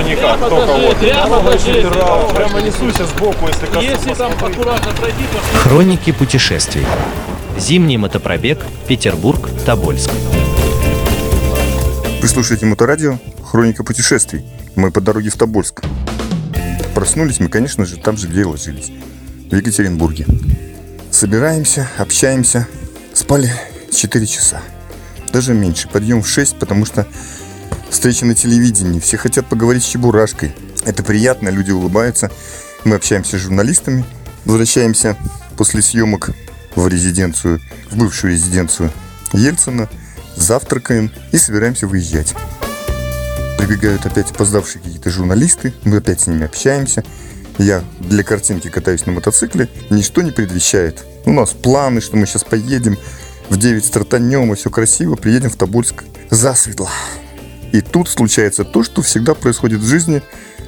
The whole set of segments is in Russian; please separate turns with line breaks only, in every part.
ничего никак, только вот. Прямо, прямо несуся сбоку, если коснусь.
Если там аккуратно пройти, то
Хроники путешествий. Зимний мотопробег Петербург-Тобольск.
Вы слушаете Моторадио «Хроника путешествий». Мы по дороге в Тобольск. Проснулись мы, конечно же, там же, где и ложились. В Екатеринбурге. Собираемся, общаемся. Спали 4 часа. Даже меньше. Подъем в 6, потому что встреча на телевидении. Все хотят поговорить с Чебурашкой. Это приятно, люди улыбаются. Мы общаемся с журналистами. Возвращаемся после съемок в резиденцию, в бывшую резиденцию Ельцина. Завтракаем и собираемся выезжать. Прибегают опять опоздавшие какие-то журналисты. Мы опять с ними общаемся. Я для картинки катаюсь на мотоцикле. Ничто не предвещает. У нас планы, что мы сейчас поедем. В 9 стартанем, и все красиво. Приедем в Тобольск засветло. И тут случается то, что всегда происходит в жизни.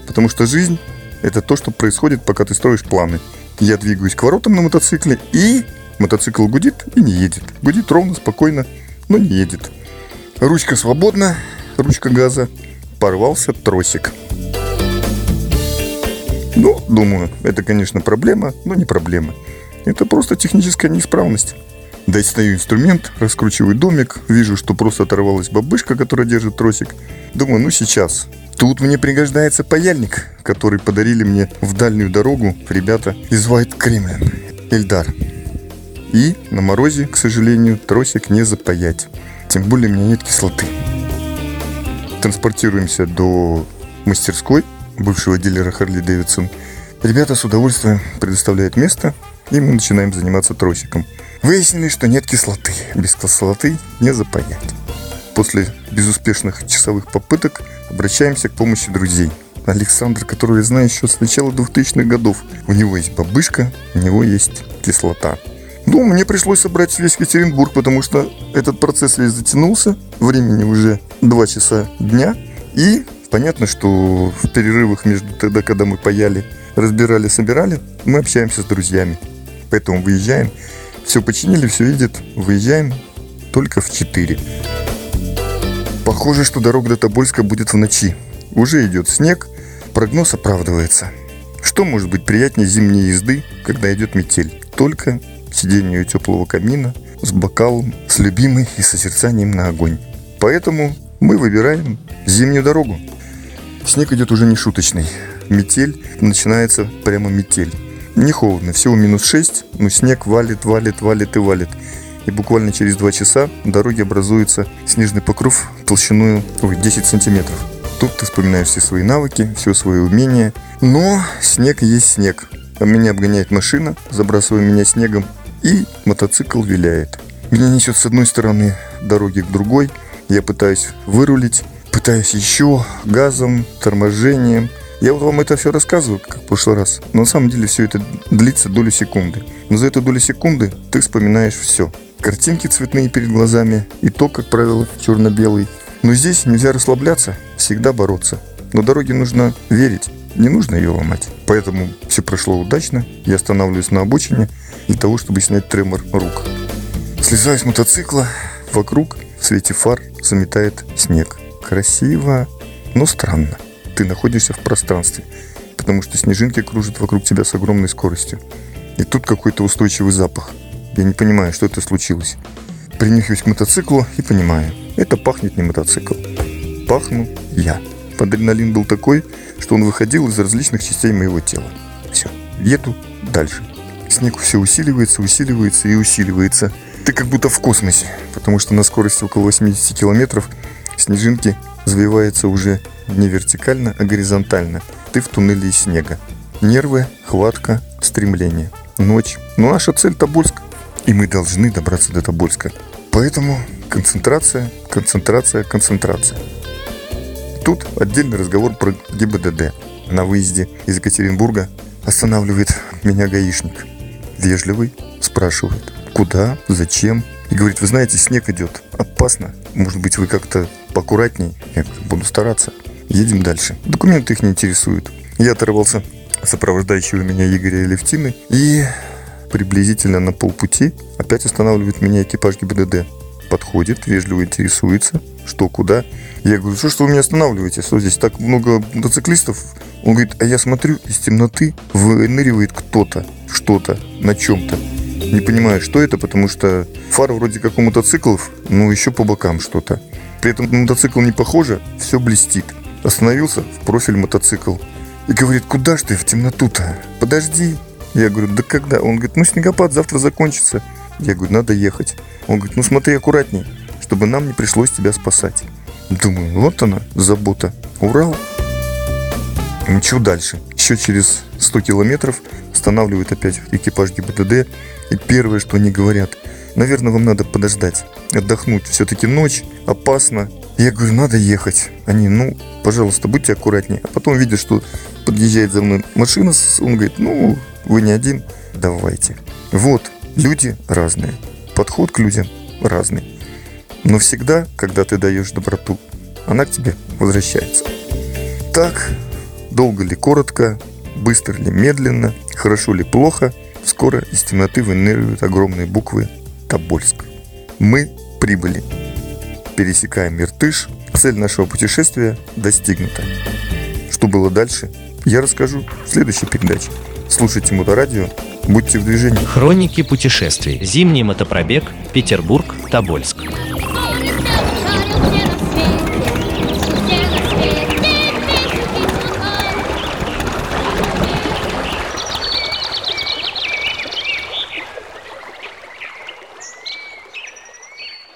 Потому что жизнь – это то, что происходит, пока ты строишь планы. Я двигаюсь к воротам на мотоцикле, и мотоцикл гудит и не едет. Гудит ровно, спокойно, но не едет. Ручка свободна, ручка газа. Порвался тросик. Ну, думаю, это, конечно, проблема, но не проблема. Это просто техническая неисправность. Достаю инструмент, раскручиваю домик, вижу, что просто оторвалась бабышка, которая держит тросик. Думаю, ну сейчас. Тут мне пригождается паяльник, который подарили мне в дальнюю дорогу ребята из White Kremlin, Эльдар. И на морозе, к сожалению, тросик не запаять. Тем более у меня нет кислоты. Транспортируемся до мастерской бывшего дилера Харли Дэвидсон. Ребята с удовольствием предоставляют место, и мы начинаем заниматься тросиком. Выяснили, что нет кислоты. Без кислоты не запаять. После безуспешных часовых попыток обращаемся к помощи друзей. Александр, которого я знаю еще с начала 2000-х годов. У него есть бабышка, у него есть кислота. Ну, мне пришлось собрать весь Екатеринбург, потому что этот процесс весь затянулся. Времени уже 2 часа дня. И понятно, что в перерывах между тогда, когда мы паяли, разбирали, собирали, мы общаемся с друзьями. Поэтому выезжаем. Все починили, все видят. Выезжаем только в 4. Похоже, что дорога до Тобольска будет в ночи. Уже идет снег, прогноз оправдывается. Что может быть приятнее зимней езды, когда идет метель? Только сидение у теплого камина с бокалом, с любимой и созерцанием на огонь. Поэтому мы выбираем зимнюю дорогу. Снег идет уже не шуточный. Метель, начинается прямо метель. Не холодно, всего минус 6, но снег валит, валит, валит и валит. И буквально через 2 часа в дороге образуется снежный покров толщиной ой, 10 сантиметров. Тут ты вспоминаешь все свои навыки, все свои умения. Но снег есть снег. А меня обгоняет машина, забрасывая меня снегом, и мотоцикл виляет. Меня несет с одной стороны дороги к другой. Я пытаюсь вырулить, пытаюсь еще газом, торможением. Я вам это все рассказываю, как в прошлый раз. Но на самом деле все это длится долю секунды. Но за эту долю секунды ты вспоминаешь все. Картинки цветные перед глазами и то, как правило, черно-белый. Но здесь нельзя расслабляться, всегда бороться. Но дороге нужно верить, не нужно ее ломать. Поэтому все прошло удачно. Я останавливаюсь на обочине для того, чтобы снять тремор рук. Слезаю с мотоцикла. Вокруг в свете фар заметает снег. Красиво, но странно. Ты находишься в пространстве, потому что снежинки кружат вокруг тебя с огромной скоростью. И тут какой-то устойчивый запах. Я не понимаю, что это случилось. Принюхиваюсь к мотоциклу и понимаю, это пахнет не мотоцикл. Пахну я. Адреналин был такой, что он выходил из различных частей моего тела. Все, еду дальше. Снег все усиливается, усиливается и усиливается. Ты как будто в космосе, потому что на скорости около 80 километров снежинки завиваются уже не вертикально, а горизонтально. Ты в туннеле из снега. Нервы, хватка, стремление. Ночь. Но наша цель Тобольск. И мы должны добраться до Тобольска. Поэтому концентрация, концентрация, концентрация. Тут отдельный разговор про ГИБДД. На выезде из Екатеринбурга останавливает меня гаишник. Вежливый, спрашивает, куда, зачем. И говорит, вы знаете, снег идет, опасно. Может быть, вы как-то поаккуратней? Я буду стараться. Едем дальше. Документы их не интересуют. Я оторвался сопровождающего меня Игоря Левтины и приблизительно на полпути опять останавливает меня экипаж ГИБДД. Подходит, вежливо интересуется. что, куда. Я говорю, что, что вы меня останавливаете? Что здесь так много мотоциклистов? Он говорит, а я смотрю, из темноты выныривает кто-то, что-то, на чем-то. Не понимаю, что это, потому что фара вроде как у мотоциклов, но еще по бокам что-то. При этом на мотоцикл не похоже, все блестит. Остановился в профиль мотоцикл. И говорит, куда ж ты в темноту-то? Подожди. Я говорю, да когда? Он говорит, ну снегопад завтра закончится. Я говорю, надо ехать. Он говорит, ну смотри аккуратней, чтобы нам не пришлось тебя спасать. Думаю, вот она, забота. Урал. Ничего дальше. Еще через 100 километров останавливает опять экипаж ГИБДД. И первое, что они говорят, наверное, вам надо подождать, отдохнуть. Все-таки ночь, опасно. Я говорю, надо ехать. Они, ну, пожалуйста, будьте аккуратнее. А потом видят, что подъезжает за мной машина, он говорит, ну, вы не один, давайте. Вот, люди разные. Подход к людям разный. Но всегда, когда ты даешь доброту, она к тебе возвращается. Так, долго ли коротко, быстро ли медленно, хорошо ли плохо, скоро из темноты выныривают огромные буквы «Тобольск». Мы прибыли. Пересекаем Иртыш. Цель нашего путешествия достигнута. Что было дальше, я расскажу в следующей передаче. Слушайте Моторадио, будьте в движении.
Хроники путешествий. Зимний мотопробег Петербург-Тобольск.